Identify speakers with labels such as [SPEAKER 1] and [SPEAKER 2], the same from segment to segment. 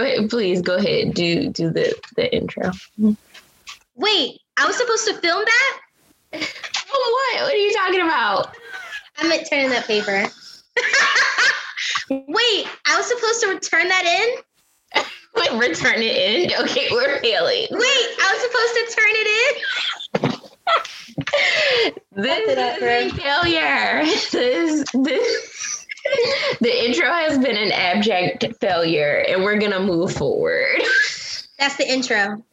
[SPEAKER 1] go ahead, please go ahead. Do do the the intro.
[SPEAKER 2] Wait, I was supposed to film that?
[SPEAKER 1] What? What are you talking about?
[SPEAKER 2] I meant turning that paper. Wait, I was supposed to return that in?
[SPEAKER 1] Wait, return it in? Okay, we're failing.
[SPEAKER 2] Wait, I was supposed to turn it in?
[SPEAKER 1] This
[SPEAKER 2] it up,
[SPEAKER 1] is a failure. This this the intro has been an abject failure, and we're gonna move forward.
[SPEAKER 2] That's the intro.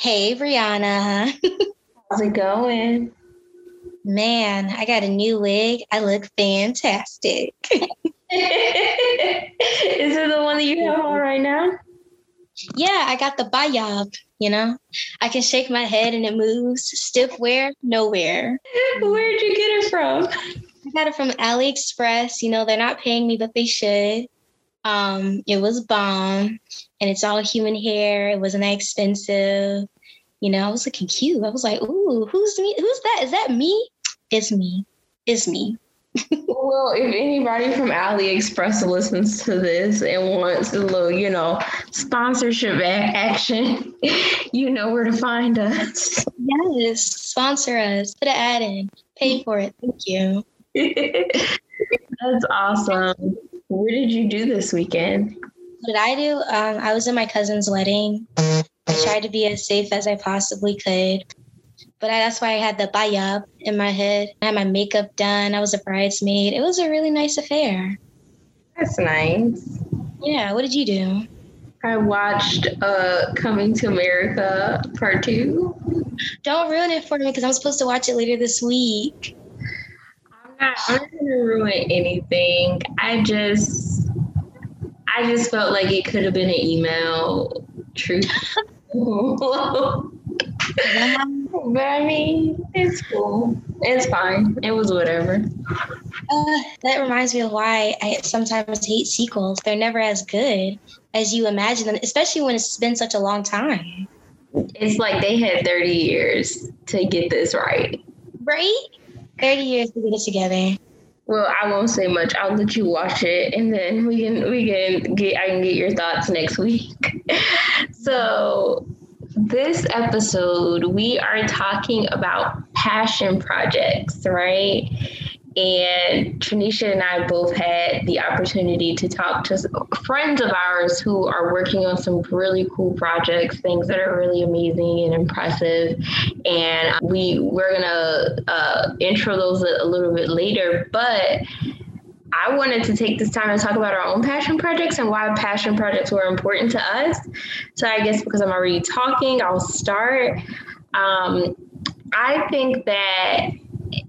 [SPEAKER 1] Hey,
[SPEAKER 2] Brianna.
[SPEAKER 1] how's it going?
[SPEAKER 2] Man, I got a new wig. I look fantastic.
[SPEAKER 1] is it the one that you have on right now?
[SPEAKER 2] Yeah, I got the bayab, you know? I can shake my head and it moves. Stiff wear, nowhere.
[SPEAKER 1] Where'd you get it from?
[SPEAKER 2] I got it from AliExpress. You know, they're not paying me, but they should. Um, it was bomb and it's all human hair. It wasn't that expensive. You know, I was looking cute. I was like, ooh, who's me? Who's that? Is that me? It's me. It's me.
[SPEAKER 1] Well, if anybody from AliExpress listens to this and wants a little, you know, sponsorship action, you know where to find us.
[SPEAKER 2] Yes, sponsor us. Put an ad in. Pay for it. Thank you.
[SPEAKER 1] That's awesome. What did you do this weekend?
[SPEAKER 2] What did I do? Um, I was in my cousin's wedding. I tried to be as safe as I possibly could. But I, that's why I had the bayab in my head. I had my makeup done. I was a bridesmaid. It was a really nice affair.
[SPEAKER 1] That's nice.
[SPEAKER 2] Yeah. What did you do?
[SPEAKER 1] I watched uh Coming to America Part Two.
[SPEAKER 2] Don't ruin it for me because I'm supposed to watch it later this week.
[SPEAKER 1] I'm not, gonna ruin anything. I just I just felt like it could have been an email truth. but I mean, it's cool. It's fine. It was whatever.
[SPEAKER 2] Uh, that reminds me of why I sometimes hate sequels. They're never as good as you imagine them, especially when it's been such a long time.
[SPEAKER 1] It's like they had 30 years to get this right.
[SPEAKER 2] Right? 30 years to get it together.
[SPEAKER 1] Well, I won't say much. I'll let you watch it, and then we can we can get I can get your thoughts next week. so, this episode we are talking about passion projects, right? And Tranisha and I both had the opportunity to talk to friends of ours who are working on some really cool projects, things that are really amazing and impressive. And we we're gonna uh, intro those a, little bit later, but. I wanted to take this time to talk about our own passion projects and why passion projects were important to us. So I guess because I'm already talking, I'll start. Um, I think that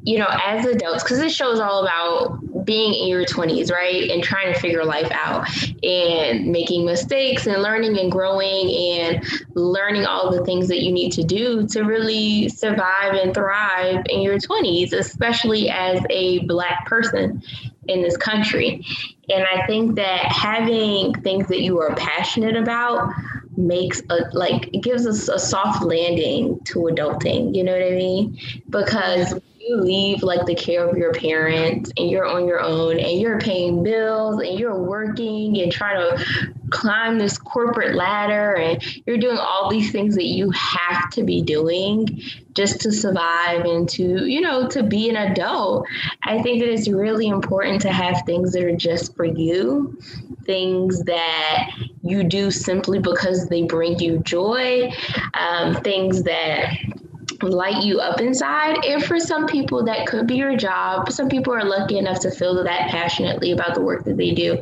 [SPEAKER 1] you know, as adults, because this show is all about being in your 20s, right? And trying to figure life out and making mistakes and learning and growing and learning all the things that you need to do to really survive and thrive in your 20s, especially as a Black person in this country. And I think that having things that you are passionate about makes a like it gives us a soft landing to adulting you know what i mean because you leave like the care of your parents and you're on your own and you're paying bills and you're working and trying to climb this corporate ladder and you're doing all these things that you have to be doing just to survive and to you know to be an adult. I think that it's really important to have things that are just for you things that you do simply because they bring you joy um, things that light you up inside. And for some people, that could be your job. Some people are lucky enough to feel that passionately about the work that they do.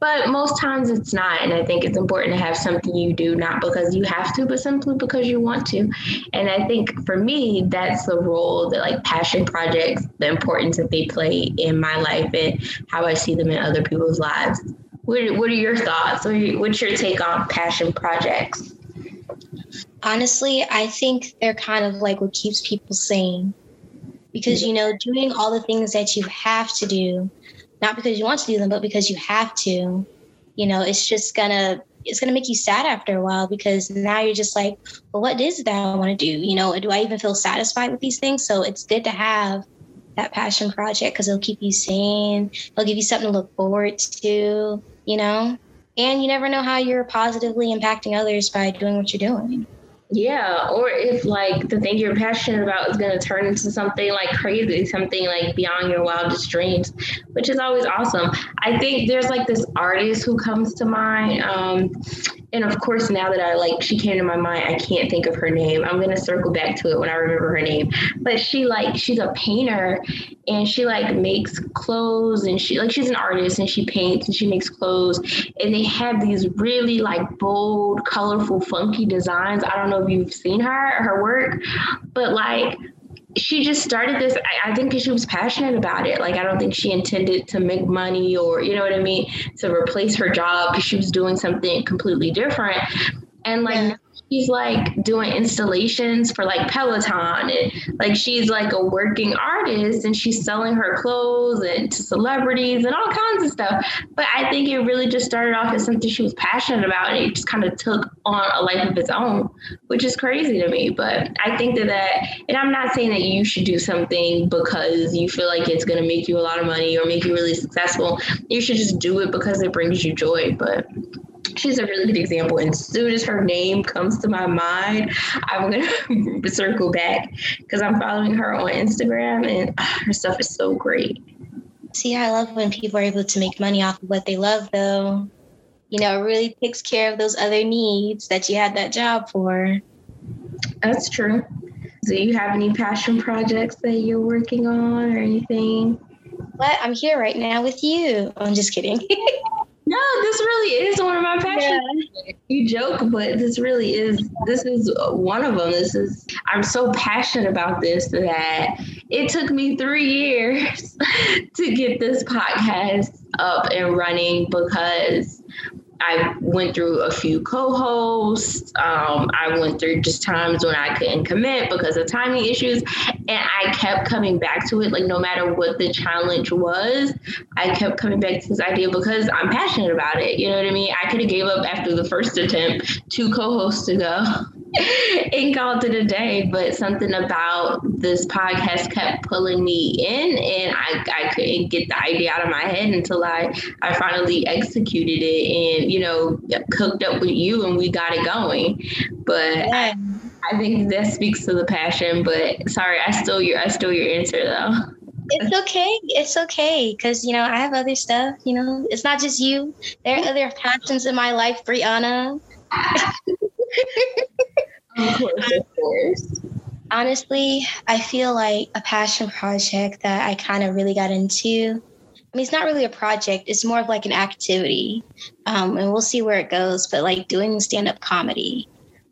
[SPEAKER 1] But most times it's not. And I think it's important to have something you do, not because you have to, but simply because you want to. And I think for me, that's the role that like passion projects, the importance that they play in my life and how I see them in other people's lives. what, what are your thoughts? What's your take on passion projects?
[SPEAKER 2] Honestly, I think they're kind of like what keeps people sane. Because, you know, doing all the things that you have to do, not because you want to do them, but because you have to, you know, it's just gonna it's gonna make you sad after a while because now you're just like, well, what is that I want to do? You know, do I even feel satisfied with these things? So it's good to have that passion project because it'll keep you sane. It'll give you something to look forward to, you know? And you never know how you're positively impacting others by doing what you're doing.
[SPEAKER 1] Yeah, or if like the thing you're passionate about is going to turn into something like crazy, something like beyond your wildest dreams, which is always awesome. I think there's like this artist who comes to mind. Um, and of course now that i like she came to my mind i can't think of her name. I'm going to circle back to it when i remember her name. But she like she's a painter and she like makes clothes and she like she's an artist and she paints and she makes clothes. And they have these really like bold colorful funky designs. I don't know if you've seen her her work but like she just started this I, I think she was passionate about it. Like i don't think she intended to make money or you know what i mean to replace her job because she was doing something completely different. And like yeah she's like doing installations for like Peloton and like she's like a working artist and she's selling her clothes and to celebrities and all kinds of stuff. But I think it really just started off as something she was passionate about and it just kind of took on a life of its own, which is crazy to me. But I think that that and I'm not saying that you should do something because you feel like it's gonna make you a lot of money or make you really successful. You should just do it because it brings you joy. But she's a really good example. And as soon as her name comes to my mind, I'm gonna circle back because I'm following her on Instagram and uh, her stuff is so great.
[SPEAKER 2] See, I love when people are able to make money off of what they love, though. You know, it really takes care of those other needs that you had that job for.
[SPEAKER 1] That's true. Do you have any passion projects that you're working on or anything?
[SPEAKER 2] What? I'm here right now with you. I'm just kidding.
[SPEAKER 1] No, this really is one of my passions. Yeah. You joke, but this really is. This is one of them. This is. I'm so passionate about this that it took me three years to get this podcast up and running because I went through a few co-hosts. Um, I went through just times when I couldn't commit because of timing issues, and I kept coming back to it. Like no matter what the challenge was, I kept coming back to this idea because I'm passionate about it. You know what I mean? I could have gave up after the first attempt, two co-hosts to go. and called it a day, but something about this podcast kept pulling me in, and I, I couldn't get the idea out of my head until I, I finally executed it and, you know, cooked up with you and we got it going. But yeah. I, I think that speaks to the passion. But sorry, I stole your I stole your answer though.
[SPEAKER 2] It's okay. It's okay because you know I have other stuff. You know, it's not just you. There are other passions in my life, Brianna. of course, of course. Honestly, I feel like a passion project that I kind of really got into. I mean, it's not really a project, it's more of like an activity. Um, and we'll see where it goes, but like doing stand up comedy.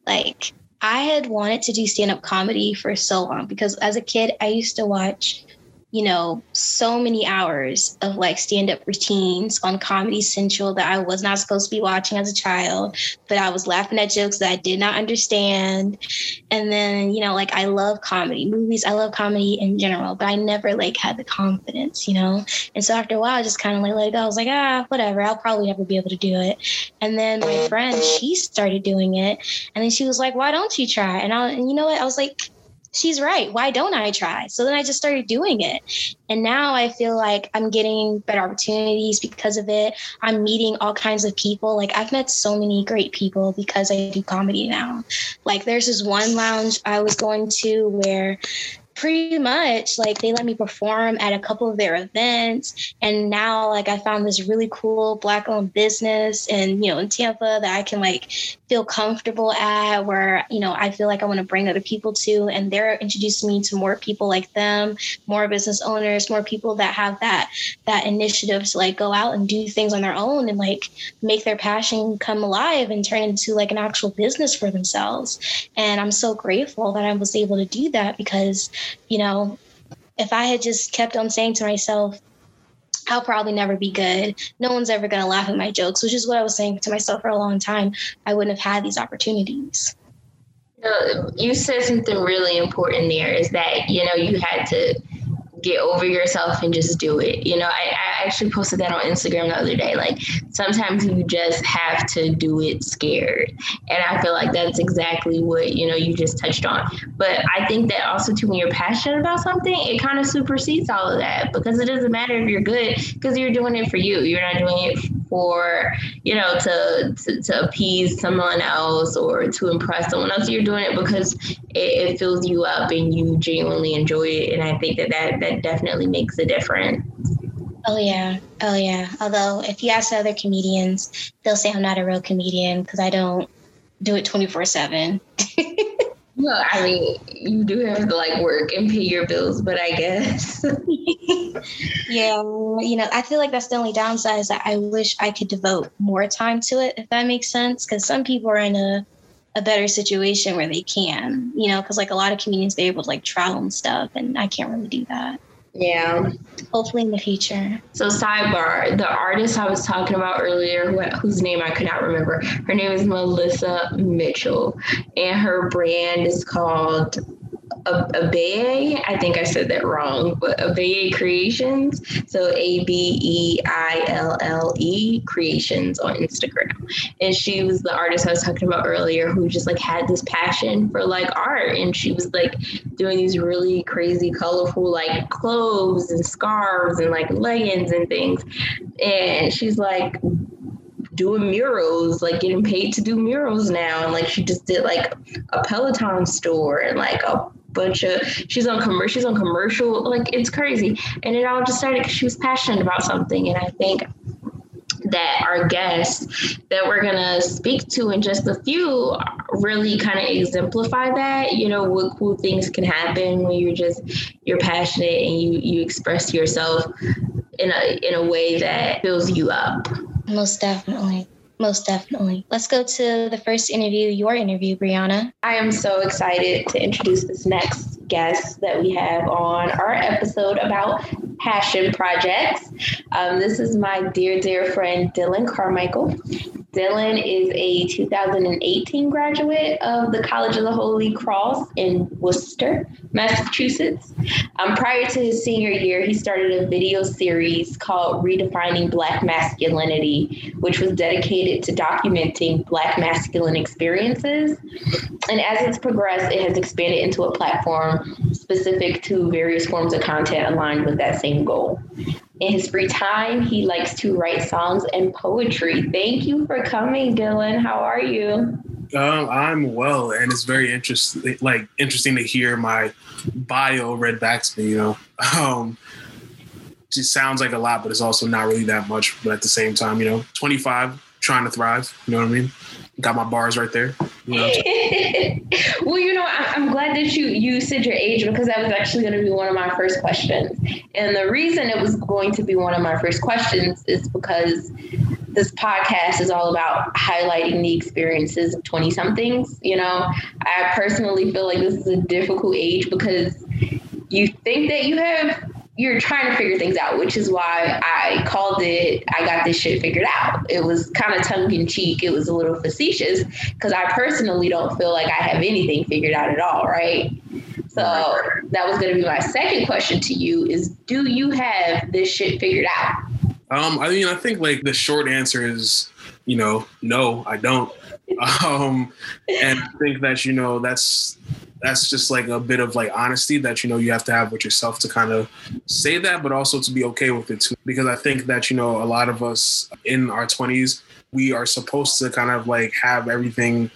[SPEAKER 2] Like, I had wanted to do stand up comedy for so long because as a kid, I used to watch you know, so many hours of like stand up routines on Comedy Central that I was not supposed to be watching as a child, but I was laughing at jokes that I did not understand. And then, you know, like I love comedy movies, I love comedy in general, but I never like had the confidence, you know? And so after a while, I just kind of like let it go. I was like, ah, whatever, I'll probably never be able to do it. And then my friend, she started doing it. And then she was like, why don't you try? And I, and you know what? I was like, she's right. Why don't I try? So then I just started doing it. And now I feel like I'm getting better opportunities because of it. I'm meeting all kinds of people. Like I've met so many great people because I do comedy now. Like there's this one lounge I was going to where pretty much like they let me perform at a couple of their events. And now like i found this really cool black owned business and you know in tampa that i can like feel comfortable at where you know i feel like i want to bring other people to and they're introducing me to more people like them more business owners more people that have that that initiative to like go out and do things on their own and like make their passion come alive and turn into like an actual business for themselves. And i'm so grateful that i was able to do that because you know, if I had just kept on saying to myself, I'll probably never be good. No one's ever going to laugh at my jokes, which is what I was saying to myself for a long time. I wouldn't have had these opportunities.
[SPEAKER 1] you said something really important there is that, you know, you had to get over yourself and just do it. You know, I, I actually posted that on Instagram the other day. Like sometimes you just have to do it scared. And I feel like that's exactly what, you know, you just touched on. But I think that also too when you're passionate about something, it kind of supersedes all of that because it doesn't matter if you're good because you're doing it for you. You're not doing it for, you know, to, to, to appease someone else or to impress someone else. You're doing it because it, it fills you up and you genuinely enjoy it. And I think that that, that definitely makes a difference.
[SPEAKER 2] Oh yeah, oh yeah. Although if you ask other comedians, they'll say I'm not a real comedian because I don't do it 24 seven.
[SPEAKER 1] Well, I mean, you do have to like work and pay your bills, but I guess.
[SPEAKER 2] yeah, you know, I feel like that's the only downside is that I wish I could devote more time to it, if that makes sense. Because some people are in a a better situation where they can, you know, because like a lot of comedians, they're able to like travel and stuff, and I can't really do that.
[SPEAKER 1] Yeah.
[SPEAKER 2] Hopefully in the future.
[SPEAKER 1] So, sidebar the artist I was talking about earlier, whose name I could not remember, her name is Melissa Mitchell, and her brand is called Abeille. I think I said that wrong, but Abeille Creations. So A B E I L L E Creations on Instagram. And she was the artist I was talking about earlier who just like had this passion for like art. And she was like doing these really crazy, colorful like clothes and scarves and like leggings and things. And she's like, doing murals, like getting paid to do murals now. And like she just did like a Peloton store and like a bunch of she's on commercial she's on commercial like it's crazy. And it all just started because she was passionate about something. And i think that our guests that we're going to speak to in just a few really kind of exemplify that you know what cool things can happen when you're just you're passionate and you you express yourself in a in a way that fills you up.
[SPEAKER 2] Most definitely most definitely. Let's go to the first interview, your interview, Brianna.
[SPEAKER 1] I am so excited to introduce this next guest that we have on our episode about passion projects. Um, this is my dear, dear friend, Dylan Carmichael. Dylan is a 2018 graduate of the College of the Holy Cross in Worcester, Massachusetts. Um, prior to his senior year, he started a video series called Redefining Black Masculinity, which was dedicated to documenting Black masculine experiences. And as it's progressed, it has expanded into a platform specific to various forms of content aligned with that same goal. In his free time, he likes to write songs and poetry. Thank you for coming, Dylan. How are you?
[SPEAKER 3] Um, I'm well, and it's very interesting. Like interesting to hear my bio read back to me. You know, um, just sounds like a lot, but it's also not really that much. But at the same time, you know, 25, trying to thrive. You know what I mean? Got my bars right there.
[SPEAKER 1] Well, you know, I, am glad that you you said your age because that was actually going to be one of my first questions. And the reason it was going to be one of my first questions is because this podcast is all about highlighting the experiences of 20 somethings. You know, I personally feel like this is a difficult age because you think that you have you're trying to figure things out, which is why I called it I got this shit figured out. It was kind of tongue in cheek, it was a little facetious because I personally don't feel like I have anything figured out at all, right? So that was going to be my second question to you is do you have this shit figured out?
[SPEAKER 3] Um, I mean, I think like the short answer is, you know, no, I don't. um, and I think that, you know, that's that's just like a bit of like honesty that you know you have to have with yourself to kind of say that but also to be okay with it too. Because i think that you know a lot of us in our 20s we are supposed to kind of like have everything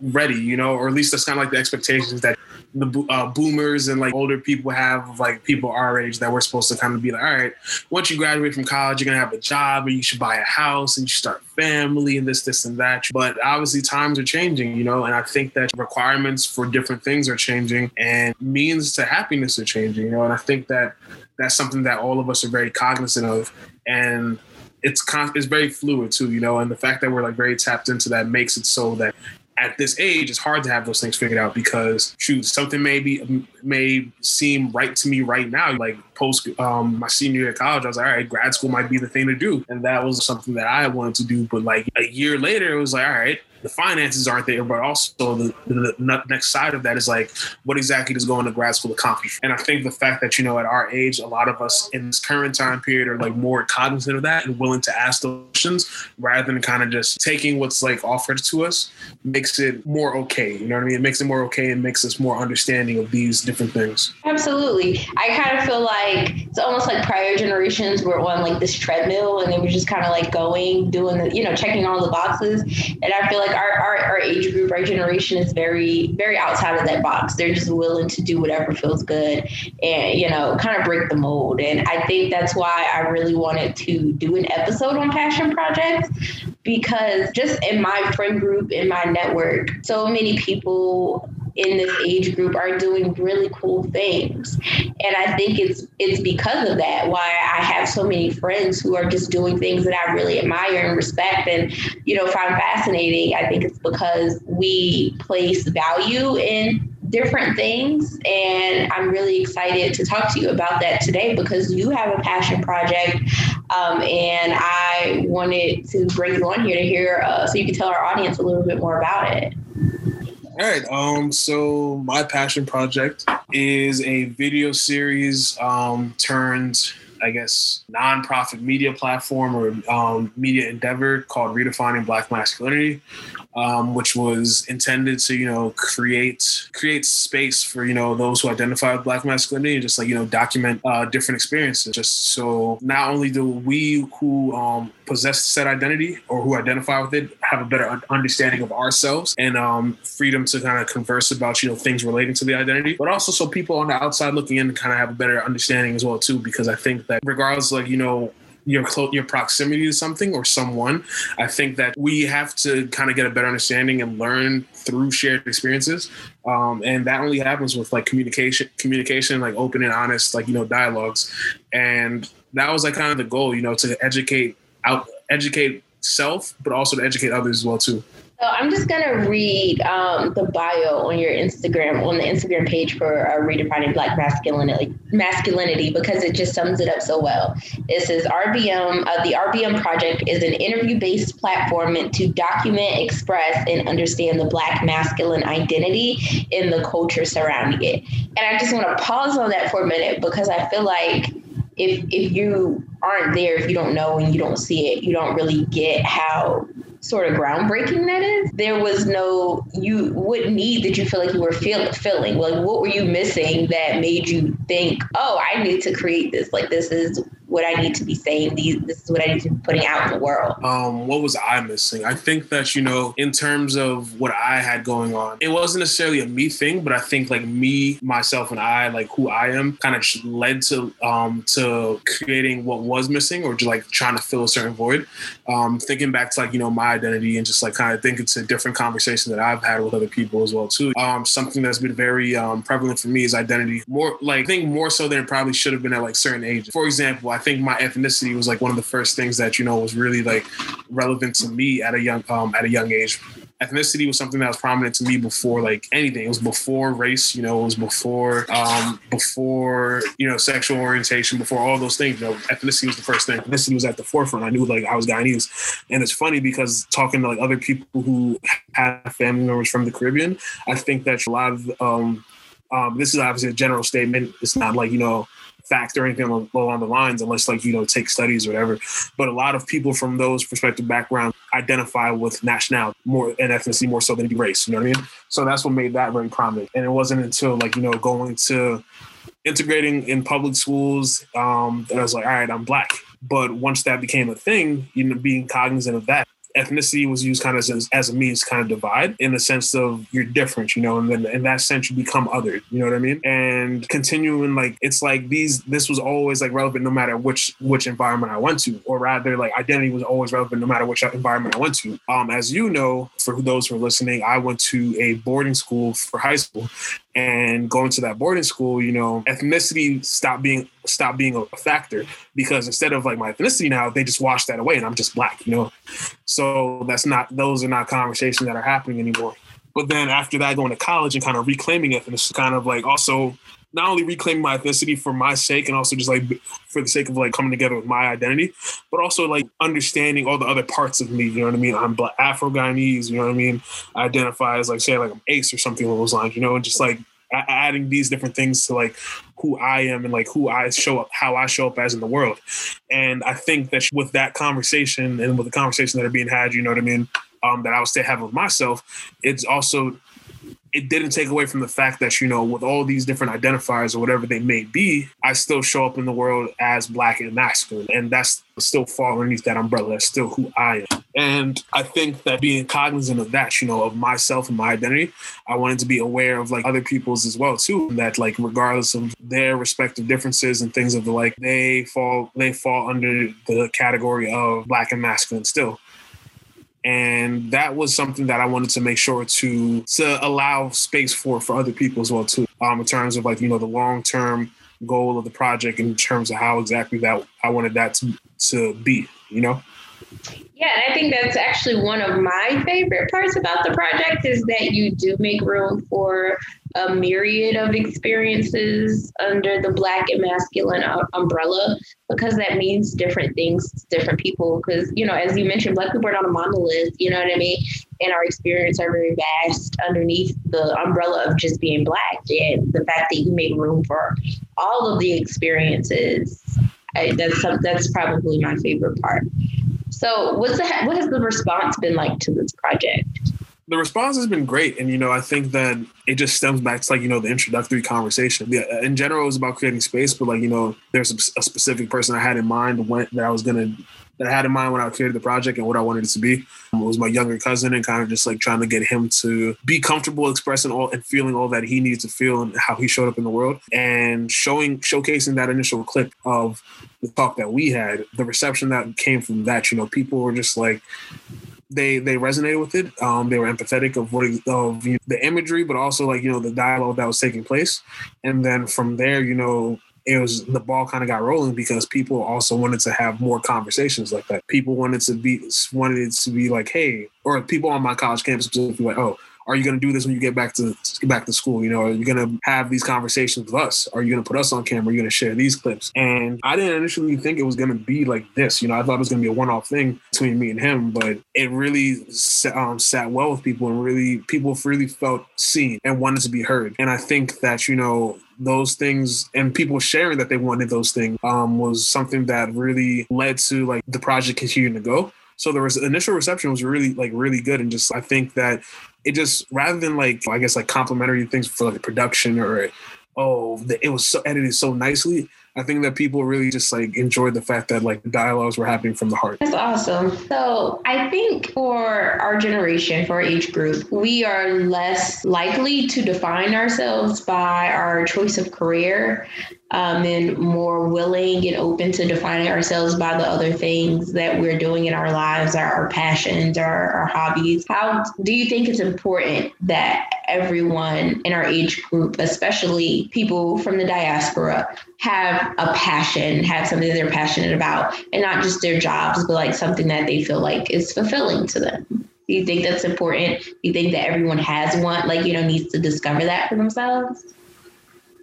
[SPEAKER 3] ready you know or at least that's kind of like the expectations that the uh, boomers and like older people have like people our age that we're supposed to kind of be like, all right, once you graduate from college, you're gonna have a job and you should buy a house and you start family and this, this, and that. But obviously times are changing, you know, and I think that requirements for different things are changing and means to happiness are changing, you know, and I think that that's something that all of us are very cognizant of. And it's con- it's very fluid too, you know, and the fact that we're like very tapped into that makes it so that at this age, it's hard to have those things figured out because shoot, something may be may seem right to me right now. Like post um, my senior year of college, I was like, all right, grad school might be the thing to do, and that was something that I wanted to do. But like a year later, it was like, all right, the finances aren't there, but also the, the, the, next side of that is like, what exactly does going to grad school accomplish? And I think the fact that, you know, at our age, a lot of us in this current time period are like more cognizant of that and willing to ask those questions rather than kind of just taking what's like offered to us makes it more okay. You know what I mean? It makes it more okay and makes us more understanding of these different things.
[SPEAKER 1] Absolutely. I kind of feel like it's almost like prior generations were on like this treadmill and they were just kind of like going, doing the, you know, checking all the boxes. And I feel like our, our, our age group, our generation is very, very outside of that box. They're just willing to do whatever feels good and, you know, kind of break the mold. And I think that's why I really wanted to do an episode on passion projects because just in my friend group, in my network, so many people in this age group are doing really cool things. And I think it's it's because of that why I have so many friends who are just doing things that I really admire and respect and you know find fascinating. I think it's because we place value in different things and i'm really excited to talk to you about that today because you have a passion project um, and i wanted to bring you on here to hear uh, so you can tell our audience a little bit more about it
[SPEAKER 3] all right. Um, so my passion project is a video series um, turned, I guess, nonprofit media platform or um, media endeavor called Redefining Black Masculinity um, which was intended to you know create create space for you know those who identify with Black masculinity and just like you know document uh, different experiences. Just so not only do we who um, possess said identity or who identify with it have a better understanding of ourselves and um, freedom to kind of converse about you know things relating to the identity, but also so people on the outside looking in kind of have a better understanding as well too. Because I think that regardless, like you know your your proximity to something or someone. I think that we have to kind of get a better understanding and learn through shared experiences, um, and that only happens with like communication, communication, like open and honest, like you know dialogues, and that was like kind of the goal, you know, to educate out, educate self, but also to educate others as well too.
[SPEAKER 1] So I'm just gonna read um, the bio on your Instagram on the Instagram page for uh, redefining Black masculinity, masculinity because it just sums it up so well. It says RBM, uh, the RBM project is an interview-based platform meant to document, express, and understand the Black masculine identity in the culture surrounding it. And I just want to pause on that for a minute because I feel like if if you aren't there, if you don't know and you don't see it, you don't really get how sort of groundbreaking that is. There was no you what need that you feel like you were feel, feeling. Like what were you missing that made you think, oh, I need to create this. Like this is what I need to be saying. These, this is what I need to be putting out in the world.
[SPEAKER 3] Um, what was I missing? I think that you know, in terms of what I had going on, it wasn't necessarily a me thing, but I think like me, myself, and I, like who I am, kind of led to um to creating what was missing, or just like trying to fill a certain void. Um, thinking back to like you know my identity and just like kind of thinking to a different conversations that I've had with other people as well too. Um, something that's been very um, prevalent for me is identity. More like I think more so than it probably should have been at like certain ages. For example, think my ethnicity was like one of the first things that you know was really like relevant to me at a young um, at a young age. Ethnicity was something that was prominent to me before like anything. It was before race, you know, it was before um, before you know sexual orientation, before all those things. You know, ethnicity was the first thing. Ethnicity was at the forefront. I knew like I was Guyanese, and it's funny because talking to like other people who have family members from the Caribbean, I think that a lot of um, um, this is obviously a general statement. It's not like you know fact or anything along, along the lines unless like you know take studies or whatever. But a lot of people from those perspective backgrounds identify with nationality more and ethnicity more so than race you know what i mean? So that's what made that very prominent. And it wasn't until like you know going to integrating in public schools um that i was like all right i'm black. But once that became a thing you know being cognizant of that ethnicity was used kind of as, as a means to kind of divide in the sense of you're different, you know, and then in that sense you become other, you know what I mean? And continuing like it's like these this was always like relevant no matter which which environment I went to, or rather like identity was always relevant no matter which environment I went to. Um, as you know, for those who are listening, I went to a boarding school for high school and going to that boarding school, you know, ethnicity stopped being stopped being a factor because instead of like my ethnicity now, they just wash that away and I'm just black, you know. So that's not those are not conversations that are happening anymore. But then after that, going to college and kind of reclaiming ethnicity, kind of like also not only reclaim my ethnicity for my sake and also just like for the sake of like coming together with my identity, but also like understanding all the other parts of me. You know what I mean? I'm black Afro Guyanese. You know what I mean? I identify as like say like I'm Ace or something along those lines. You know, and just like adding these different things to like who I am and like who I show up, how I show up as in the world. And I think that with that conversation and with the conversation that are being had, you know what I mean, um, that I would stay having with myself, it's also it didn't take away from the fact that you know with all these different identifiers or whatever they may be i still show up in the world as black and masculine. And that's still fall underneath that umbrella. That's still who i am. And i think that being cognizant of that you know of myself and my identity i wanted to be aware of like other people's as well too. That like regardless of their respective differences and things of the like they fall they fall under the category of black and masculine still and that was something that I wanted to make sure to to allow space for for other people as well too. Um, in terms of like you know the long term goal of the project, in terms of how exactly that I wanted that to to be, you know.
[SPEAKER 1] Yeah, and I think that's actually one of my favorite parts about the project is that you do make room for a myriad of experiences under the black and masculine umbrella because that means different things to different people. Because you know as you mentioned black people are not a monolith you know what i mean? And our experience are very vast underneath the umbrella of just being black and the fact that you make room for all of the experiences. I, that's that's probably my favorite part. So what's the what has the response been like to this project
[SPEAKER 3] the response has been great. And you know i think that it just stems back to like you know the introductory conversation. Yeah uh, in general it was about creating space but like you know there's a, a specific person i had in mind when that i was gonna that i had in mind when i created the project and what i wanted it to be. Um, it was my younger cousin and kind of just like trying to get him to be comfortable expressing all and feeling all that he needed to feel and how he showed up in the world. And showing showcasing that initial clip of the talk that we had the reception that came from that you know people were just like they they resonated with it. Um, they were empathetic of what of you know, the imagery, but also like you know the dialogue that was taking place. And then from there, you know, it was the ball kind of got rolling because people also wanted to have more conversations like that. People wanted to be wanted it to be like, hey, or people on my college campus specifically like, oh, are you going to do this when you get back to get back to school? You know, are you going to have these conversations with us? Are you going to put us on camera? Are you going to share these clips? And I didn't initially think it was going to be like this. You know, I thought it was going to be a one-off thing between me and him, but it really um, sat well with people, and really people really felt seen and wanted to be heard. And I think that you know those things and people sharing that they wanted those things um, was something that really led to like the project continuing to go. So the initial reception was really like really good, and just I think that it just rather than like I guess like complimentary things for like production or oh it was so edited so nicely. I think that people really just like enjoyed the fact that like dialogues were happening from the heart.
[SPEAKER 1] That's awesome. So I think for our generation, for each group, we are less likely to define ourselves by our choice of career um, and more willing and open to defining ourselves by the other things that we're doing in our lives, our, our passions, our, our hobbies. How do you think it's important that everyone in our age group, especially people from the diaspora, have a passion, have something they're passionate about, and not just their jobs, but like something that they feel like is fulfilling to them? Do you think that's important? Do you think that everyone has one, like, you know, needs to discover that for themselves?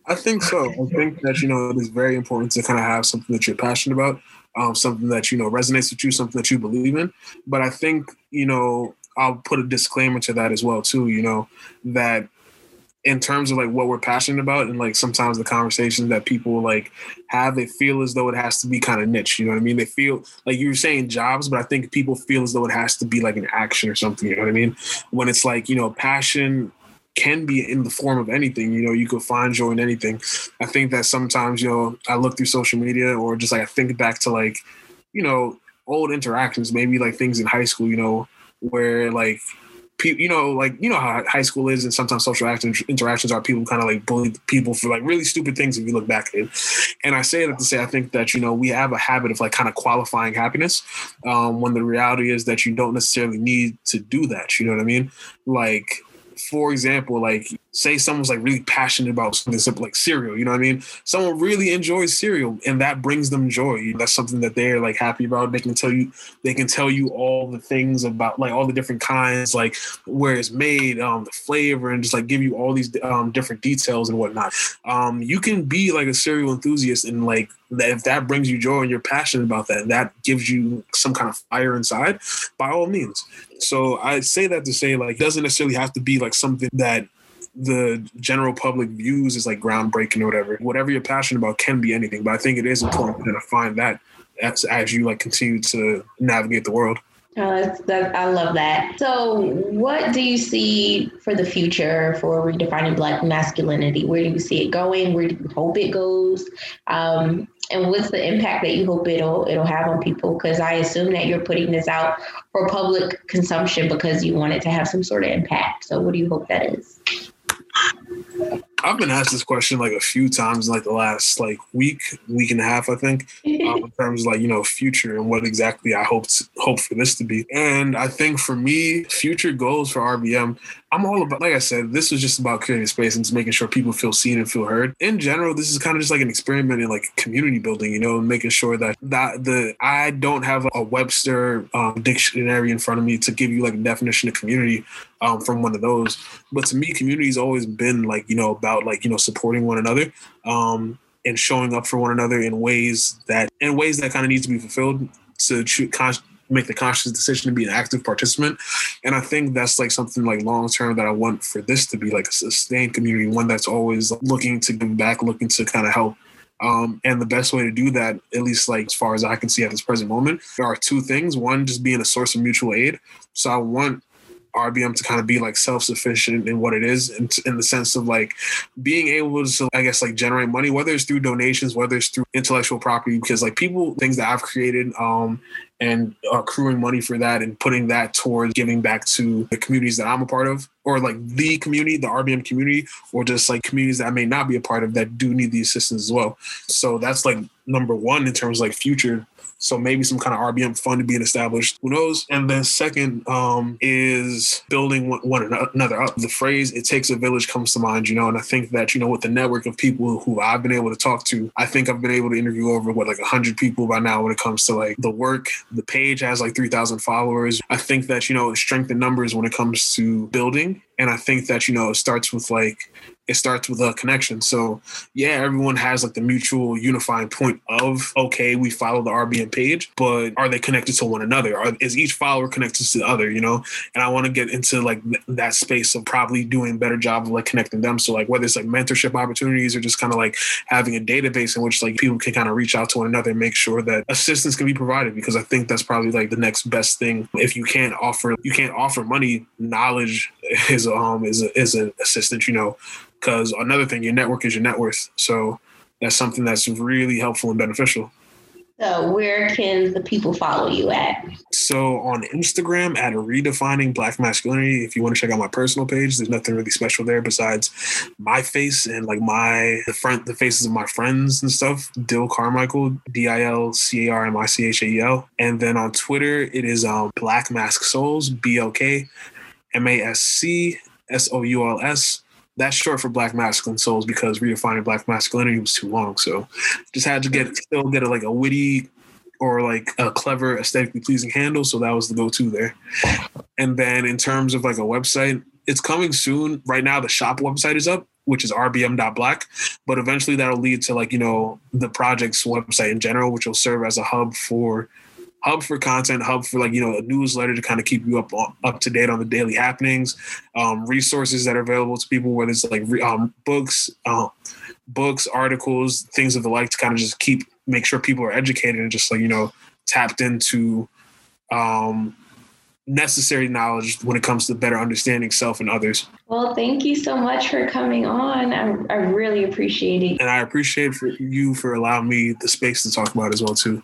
[SPEAKER 3] I think so. I think that you know it is very important to kind of have something that you're passionate about, um, something that you know resonates with you, something that you believe in. But I think you know I'll put a disclaimer to that as well too. You know that in terms of like what we're passionate about and like sometimes the conversations that people like have they feel as though it has to be kind of niche you know what i mean they feel like you were saying jobs but i think people feel as though it has to be like an action or something you know what i mean when it's like you know passion can be in the form of anything. You know, you could find joy in anything. I think that sometimes, you know, I look through social media or just like I think back to like, you know, old interactions, maybe like things in high school, you know, where like people, you know, like you know how high school is, and sometimes social interactions are people kind of like bully people for like really stupid things if you look back at it. And I say that to say I think that you know we have a habit of like kind of qualifying happiness um, when the reality is that you don't necessarily need to do that. You know what I mean? Like for example, like say someone's like really passionate about something simple like cereal, you know what I mean? Someone really enjoys cereal and that brings them joy. That's something that they're like happy about. They can tell you they can tell you all the things about like all the different kinds, like where it's made, um, the flavor, and just like give you all these um different details and whatnot. Um, you can be like a cereal enthusiast and like if that brings you joy and you're passionate about that, that gives you some kind of fire inside, by all means. So I say that to say like doesn't necessarily have to be like something that the general public views as like groundbreaking or whatever. Whatever you're passionate about can be anything, but I think it is important to find that as, as you like continue to navigate the world.
[SPEAKER 1] That's, that, I love that. So, what do you see for the future for redefining Black masculinity? Where do you see it going? Where do you hope it goes? Um, and what's the impact that you hope it'll it'll have on people? Because I assume that you're putting this out for public consumption because you want it to have some sort of impact. So, what do you hope that is?
[SPEAKER 3] I've been asked this question like a few times in like the last like week, week and a half, I think, um, in terms of like you know future and what exactly I hope to, hope for this to be. And I think for me, future goals for RBM, I'm all about, like I said, this was just about creating space and just making sure people feel seen and feel heard. In general, this is kind of just like an experiment in like community building, you know, making sure that that the I don't have a Webster um, dictionary in front of me to give you like a definition of community um, from one of those. But to me, community has always been like you know about like you know supporting one another. Um, and showing up for one another in ways that in ways that kind of needs to be fulfilled to choose make the conscious decision to be an active participant. And I think that's like something like long term that I want for this to be like a sustained community, one that's always looking to give back, looking to kind of help. Um, and the best way to do that, at least like as far as I can see at this present moment, there are two things. One, just being a source of mutual aid. So I want RBM to kind of be like self-sufficient in what it is in, in, the sense of like being able to I guess like generate money whether it's through donations whether it's through intellectual property because like people things that I've created um and accruing money for that and putting that towards giving back to the communities that I'm a part of, or like the community, the RBM community, or just like communities that I may not be a part of that do need the assistance as well. So that's like number one in terms of like future so maybe some kind of RBM fund being established. Who knows? And then second um, is building one, another up. The phrase "it takes a village" comes to mind, you know, and I think that you know with the network of people who I've been able to talk to, I think I've been able to interview over what like hundred people by now when it comes to like the work. The page has like three thousand followers. I think that you know strength in numbers when it comes to building, and I think that you know it starts with like it starts with a connection. So yeah, everyone has like the mutual unifying point of okay, we follow the RBM page, but are they connected to one another? Are, is each follower connected to the other? You know, and I want to get into like th- that space of probably doing a better job of like connecting them. So like whether it's like mentorship opportunities or just kind of like having a database in which like people can kind of reach out to one another and make sure that assistance can be provided because I think that's probably like the next best thing. If you can't offer you can't offer money, knowledge is um is a, is an assistant. You know because another thing, your network is your net worth. So that's something that's really helpful and beneficial.
[SPEAKER 1] So where can the people follow you at?
[SPEAKER 3] So on Instagram at redefining black masculinity. If you want to check out my personal page, there's nothing really special there besides my face and like my the front the faces of my friends and stuff. Dil Carmichael, D-I-L-C-A-R-M-I-C-H-A-E-L. And then on Twitter, it is um Black Masc Souls, B-L-K M-A-S-C S-O-U-L-S that's short for Black Masculine Souls because redefining Black masculinity was too long. So just had to get still get a, like a witty or like a clever, aesthetically pleasing handle. So that was the go-to there. And then in terms of like a website, it's coming soon. Right now, the shop website is up, which is rbm.black. But eventually that'll lead to like, you know, the project's website in general, which will serve as a hub for hub for content, hub for like you know a newsletter to kind of keep you up up to date on the daily happenings, um, resources that are available to people, whether it's like um, books, uh, books, articles, things of the like, to kind of just keep make sure people are educated and just like you know tapped into um, necessary knowledge when it comes to better understanding self and others.
[SPEAKER 1] Well, thank you so much for coming on. I, I really appreciate it.
[SPEAKER 3] And I appreciate for you for allowing me the space to talk about as well too.